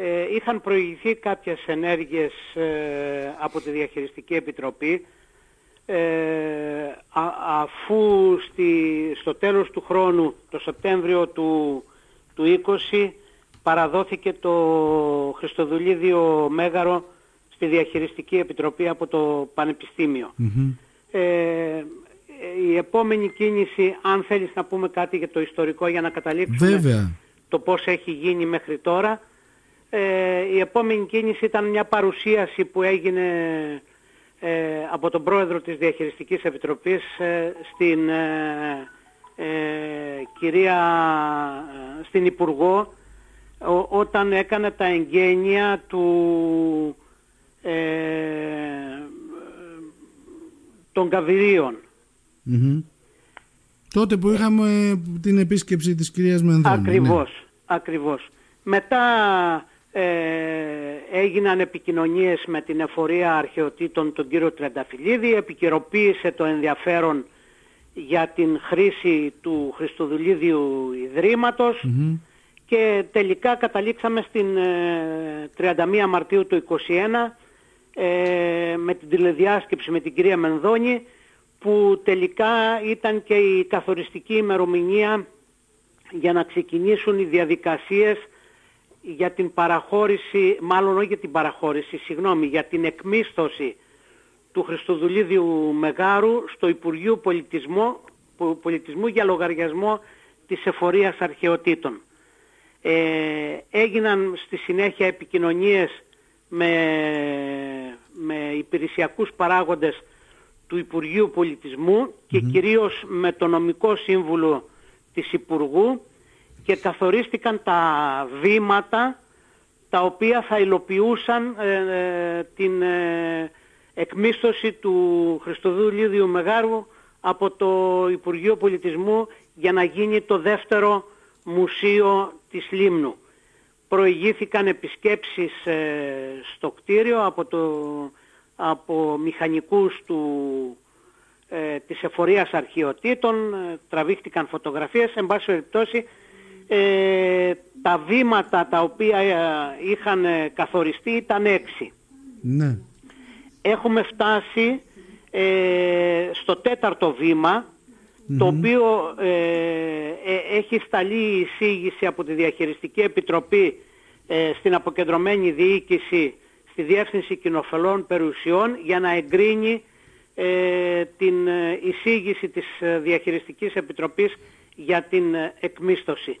ε, είχαν προηγηθεί κάποιες ενέργειες ε, από τη Διαχειριστική Επιτροπή ε, αφού στη, στο τέλος του χρόνου, το Σεπτέμβριο του, του 20, παραδόθηκε το Χριστοδουλίδιο Μέγαρο στη Διαχειριστική Επιτροπή από το πανεπιστημιο Ε, η επόμενη κίνηση, αν θέλεις να πούμε κάτι για το ιστορικό για να καταλήξουμε το πώς έχει γίνει μέχρι τώρα, ε, η επόμενη κίνηση ήταν μια παρουσίαση που έγινε ε, από τον πρόεδρο της Διαχειριστικής Επιτροπής ε, στην κυρία, στην Υπουργό όταν έκανε τα εγγένεια του των καβυριων Τότε που είχαμε την επίσκεψη της κυρίας Μενδώνη. Ακριβώς, ναι. ακριβώς. Μετά ε, έγιναν επικοινωνίες με την εφορία αρχαιοτήτων τον κύριο Τρενταφυλλίδη, επικαιροποίησε το ενδιαφέρον για την χρήση του Χριστοδουλίδιου και τελικά καταλήξαμε στην 31 ε, Μαρτίου του 2021 ε, με την τηλεδιάσκεψη με την κυρία Μενδώνη που τελικά ήταν και η καθοριστική ημερομηνία για να ξεκινήσουν οι διαδικασίες για την παραχώρηση, μάλλον όχι για την παραχώρηση, συγγνώμη, για την εκμίσθωση του Χριστοδουλίδιου Μεγάρου στο Υπουργείο Πολιτισμού, Πολιτισμού για λογαριασμό της Εφορίας Αρχαιοτήτων. Ε, έγιναν στη συνέχεια επικοινωνίες με, με υπηρεσιακούς παράγοντες του Υπουργείου Πολιτισμού και κυρίως με το νομικό σύμβουλο της Υπουργού και καθορίστηκαν τα βήματα τα οποία θα υλοποιούσαν ε, ε, την ε, εκμίσθωση του Χριστοδούλιου Μεγάρου από το Υπουργείο Πολιτισμού για να γίνει το δεύτερο μουσείο της Λίμνου. Προηγήθηκαν επισκέψεις στο κτίριο από, το, από μηχανικούς του, της εφορίας αρχαιοτήτων, τραβήχτηκαν φωτογραφίες, εν πάση περιπτώσει ε, τα βήματα τα οποία ε, είχαν ε, καθοριστεί ήταν έξι. Ναι. Έχουμε φτάσει ε, στο τέταρτο το οποίο έχει σταλεί η εισήγηση από τη Διαχειριστική Επιτροπή στην αποκεντρωμένη διοίκηση στη Διεύθυνση Κοινοφελών Περιουσιών για να εγκρίνει την εισήγηση της Διαχειριστικής Επιτροπής για την εκμίστοση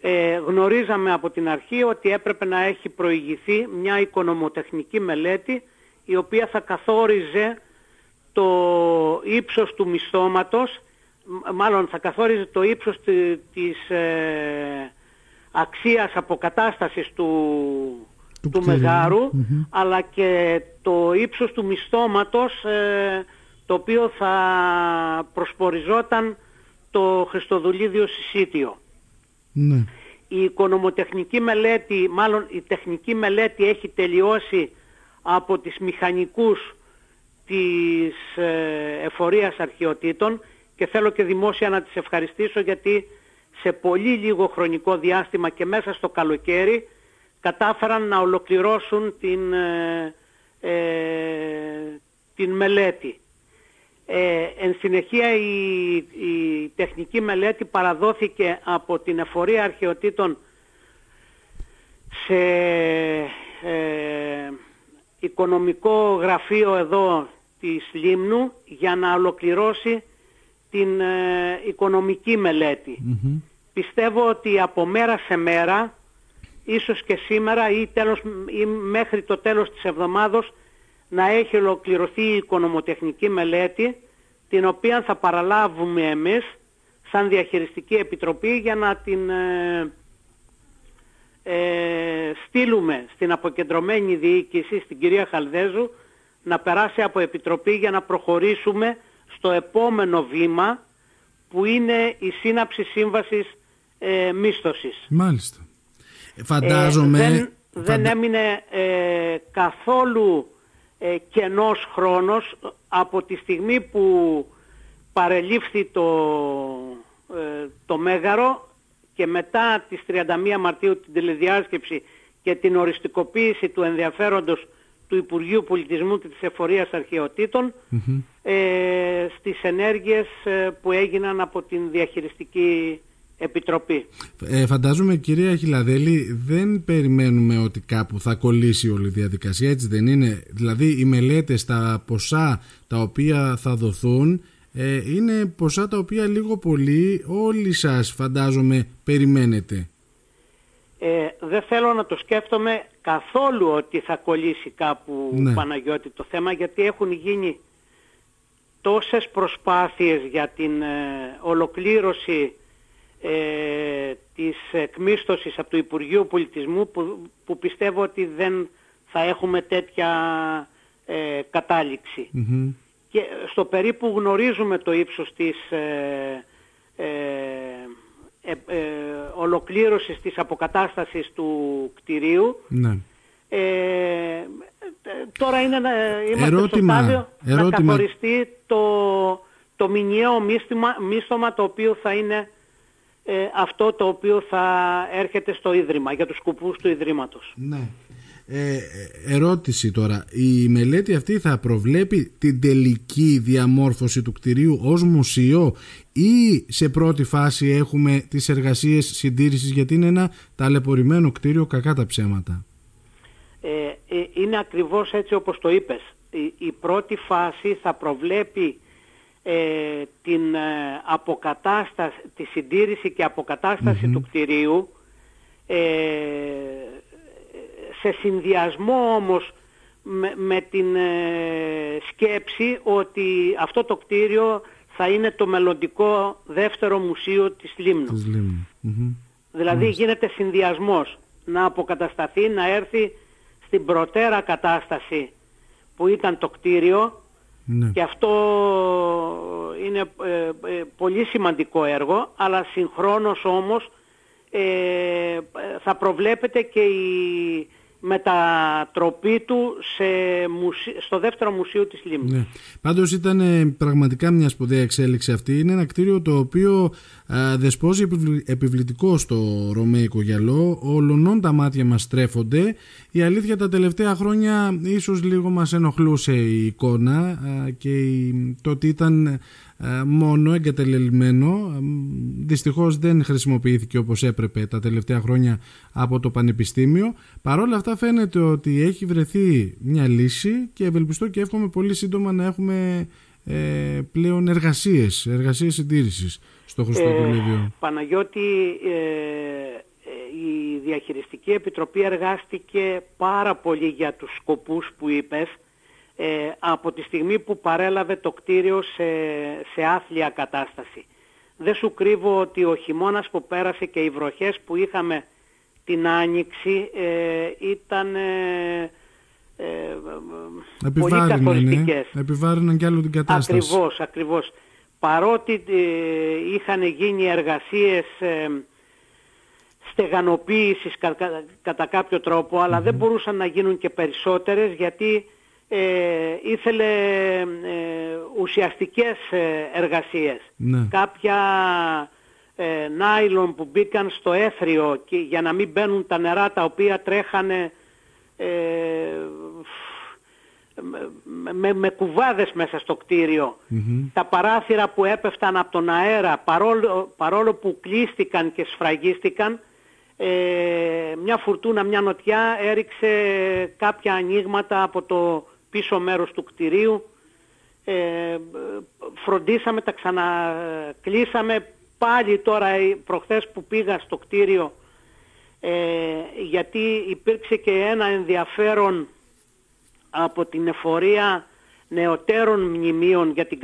ε, γνωρίζαμε από την αρχή ότι έπρεπε να έχει προηγηθεί μια οικονομοτεχνική μελέτη η οποία θα καθόριζε το ύψος του μισθώματος, μάλλον θα καθόριζε το ύψος της ε, αξίας αποκατάστασης του, του, μεγαρου αλλά και το ύψος του μισθώματος ε, το οποίο θα προσποριζόταν το Χριστοδουλίδιο Συσίτιο. Ναι. Η οικονομοτεχνική μελέτη, μάλλον η τεχνική μελέτη έχει τελειώσει από τις μηχανικούς της ε, εφορίας αρχαιοτήτων και θέλω και δημόσια να τις ευχαριστήσω γιατί σε πολύ λίγο χρονικό διάστημα και μέσα στο καλοκαίρι κατάφεραν να ολοκληρώσουν την, ε, ε την μελέτη. Ε, εν συνεχεία η, τεχνική μελέτη παραδόθηκε από την εφορία αρχαιοτήτων σε ε, οικονομικό γραφείο εδώ της Λίμνου για να ολοκληρώσει την ε, οικονομική Πιστεύω ότι από μέρα σε μέρα, ίσως και σήμερα ή, τέλος, ή μέχρι το τέλος της εβδομάδος να έχει ολοκληρωθεί η οικονομοτεχνική μελέτη την οποία θα παραλάβουμε εμείς σαν διαχειριστική επιτροπή για να την ε, ε, στείλουμε στην αποκεντρωμένη διοίκηση, στην κυρία Χαλδέζου, να περάσει από επιτροπή για να προχωρήσουμε στο επόμενο βήμα που είναι η σύναψη σύμβασης ε, μίσθωσης. Μάλιστα. Φαντάζομαι... δεν, δεν έμεινε καθόλου ε, κενός χρόνος από τη στιγμή που παρελήφθη το, ε, το Μέγαρο και μετά τις 31 Μαρτίου την τηλεδιάσκεψη και την οριστικοποίηση του ενδιαφέροντος του Υπουργείου Πολιτισμού και της Εφορίας ε, στις ενέργειες ε, που έγιναν από την Διαχειριστική Επιτροπή. Ε, φαντάζομαι κυρία Χιλαδέλη δεν περιμένουμε ότι κάπου θα κολλήσει όλη η διαδικασία έτσι δεν είναι; Δηλαδή οι μελέτες τα ποσά τα οποία θα δοθούν ε, είναι ποσά τα οποία λίγο πολύ όλοι σας φαντάζομαι περιμένετε. Ε, δεν θέλω να το σκέφτομαι καθόλου ότι θα κολλήσει κάπου ναι. Παναγιώτη το θέμα γιατί έχουν γίνει τόσες προσπάθειες για την ε, ολοκλήρωση ε, της εκμίστοσης από το Υπουργείο Πολιτισμού που, που πιστεύω ότι δεν θα έχουμε τέτοια ε, καταληξη Και στο περίπου γνωρίζουμε το ύψος της ε, ε, ε ολοκλήρωσης της αποκατάστασης του κτηρίου. Ναι. τώρα είναι, είμαστε ερώτημα, στο στάδιο να καθοριστεί το, το μηνιαίο μίσθωμα το οποίο θα είναι ε, αυτό το οποίο θα έρχεται στο Ίδρυμα, για τους σκοπούς του Ιδρύματος. Ναι. Ε, ερώτηση τώρα. Η μελέτη αυτή θα προβλέπει την τελική διαμόρφωση του κτηρίου ως μουσείο ή σε πρώτη φάση έχουμε τις εργασίες συντήρησης γιατί είναι ένα ταλαιπωρημένο κτίριο κακά τα ψέματα. Ε, ε είναι ακριβώς έτσι όπως το είπες. Η, η πρώτη φάση θα προβλέπει ε, την ε, αποκατάσταση, τη συντήρηση και αποκατασταση του κτηρίου ε, σε συνδυασμό όμως με, την ε, σκέψη ότι αυτό το κτίριο θα είναι το μελλοντικό δεύτερο μουσείο της Λίμνου. Της Λίμνου. δηλαδη γίνεται συνδυασμός να αποκατασταθεί, να έρθει στην προτέρα κατάσταση που ήταν το κτίριο ναι. Και αυτό είναι ε, ε, πολύ σημαντικό έργο, αλλά συγχρόνως όμως ε, θα προβλέπεται και η μετατροπή του σε στο δεύτερο μουσείο της Λίμνης. Ναι. Πάντως ήταν πραγματικά μια σπουδαία εξέλιξη αυτή. Είναι ένα κτίριο το οποίο α, δεσπόζει επιβλητικό στο Ρωμαϊκό γυαλό. Ολονών τα μάτια μας στρέφονται. Η αλήθεια τα τελευταία χρόνια ίσως λίγο μας ενοχλούσε η εικόνα και το ότι ήταν ε, μόνο εγκατελελειμμένο. Ε, δυστυχώς δεν χρησιμοποιήθηκε όπως έπρεπε τα τελευταία χρόνια από το Πανεπιστήμιο. Παρόλα αυτά φαίνεται ότι έχει βρεθεί μια λύση και ευελπιστώ και εύχομαι πολύ σύντομα να έχουμε ε, πλέον εργασίες, εργασίες συντήρησης στο Χριστοδουλίδιο. Ε, Παναγιώτη, η Διαχειριστική Επιτροπή εργάστηκε πάρα πολύ για τους σκοπούς που είπες ε, από τη στιγμή που παρέλαβε το κτίριο σε, σε άθλια κατάσταση. Δεν σου κρύβω ότι ο χειμώνας που πέρασε και οι βροχές που είχαμε την Άνοιξη ε, ήταν ε, ε πολύ ναι. καθοριστικές. Ναι. Επιβάρυναν κι άλλο την κατάσταση. Ακριβώς, ακριβώς. Παρότι ε, είχαν γίνει εργασίες ε, στεγανοποίησης κατά κάποιο δεν μπορούσαν να γίνουν και περισσότερες γιατί ε, ήθελε ε, ουσιαστικές ε, εργασίες. Ναι. Κάποια ε, νάιλον που μπήκαν στο έθριο και για να μην μπαίνουν τα νερά τα οποία τρέχανε ε, με, με κουβάδες μέσα στο κτιριο Τα παράθυρα που έπεφταν από τον αέρα παρόλο, παρόλο που κλείστηκαν και σφραγίστηκαν μια φουρτούνα, μια νοτιά έριξε κάποια ανοίγματα από το πίσω μέρος του κτηρίου. Ε, φροντίσαμε, τα ξανακλείσαμε. Πάλι τώρα προχθές που πήγα στο κτίριο ε, γιατί υπήρξε και ένα ενδιαφέρον από την εφορία νεωτέρων μνημείων για την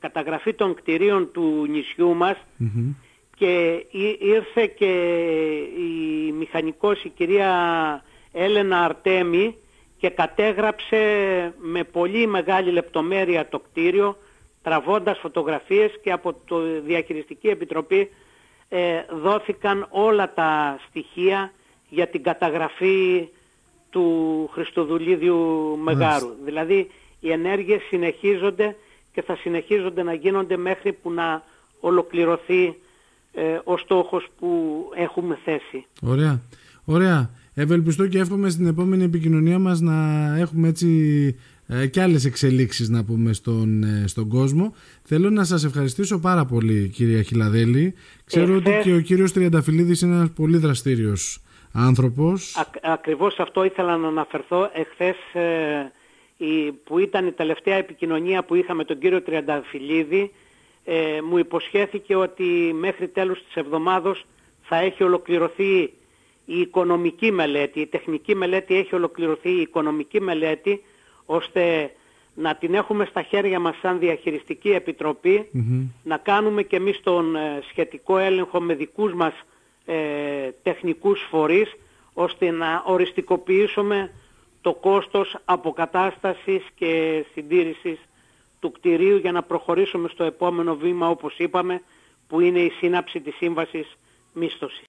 καταγραφή των κτηρίων του νησιού μας και ήρθε και η μηχανικός η κυρία Έλενα Αρτέμι και κατέγραψε με πολύ μεγάλη λεπτομέρεια το κτίριο τραβώντας φωτογραφίες και από το Διαχειριστική Επιτροπή ε, δόθηκαν όλα τα στοιχεία για την καταγραφή του Χριστοδουλίδιου Μεγάρου. Δηλαδή οι ενέργειες συνεχίζονται και θα συνεχίζονται να γίνονται μέχρι που να ολοκληρωθεί ε, ο στόχος που έχουμε θέσει. Ωραία. Ωραία. Ευελπιστώ και εύχομαι στην επόμενη επικοινωνία μας να έχουμε έτσι ε, και άλλες εξελίξεις να πούμε στον, ε, στον κόσμο. Θέλω να σας ευχαριστήσω πάρα πολύ κυρία Χιλαδέλη. Ξέρω ότι και ο κύριος Τριανταφυλλίδης είναι ένας πολύ δραστήριος άνθρωπος. Α, ακριβώς αυτό ήθελα να αναφερθώ. Εχθές ε, η, που ήταν η τελευταία επικοινωνία που είχαμε τον κύριο Τριανταφυλλίδη ε, μου υποσχέθηκε ότι μέχρι τέλους της εβδομάδος θα έχει ολοκληρωθεί η οικονομική μελέτη, η τεχνική μελέτη έχει ολοκληρωθεί, η οικονομική μελέτη, ώστε να την έχουμε στα χέρια μας σαν διαχειριστική να κάνουμε και εμείς τον ε, σχετικό έλεγχο με δικούς μας ε, τεχνικούς φορείς, ώστε να οριστικοποιήσουμε το κόστος αποκατάστασης και συντήρησης του κτηρίου για να προχωρήσουμε στο επόμενο βήμα όπως είπαμε που είναι η σύναψη της σύμβασης μίσθωσης.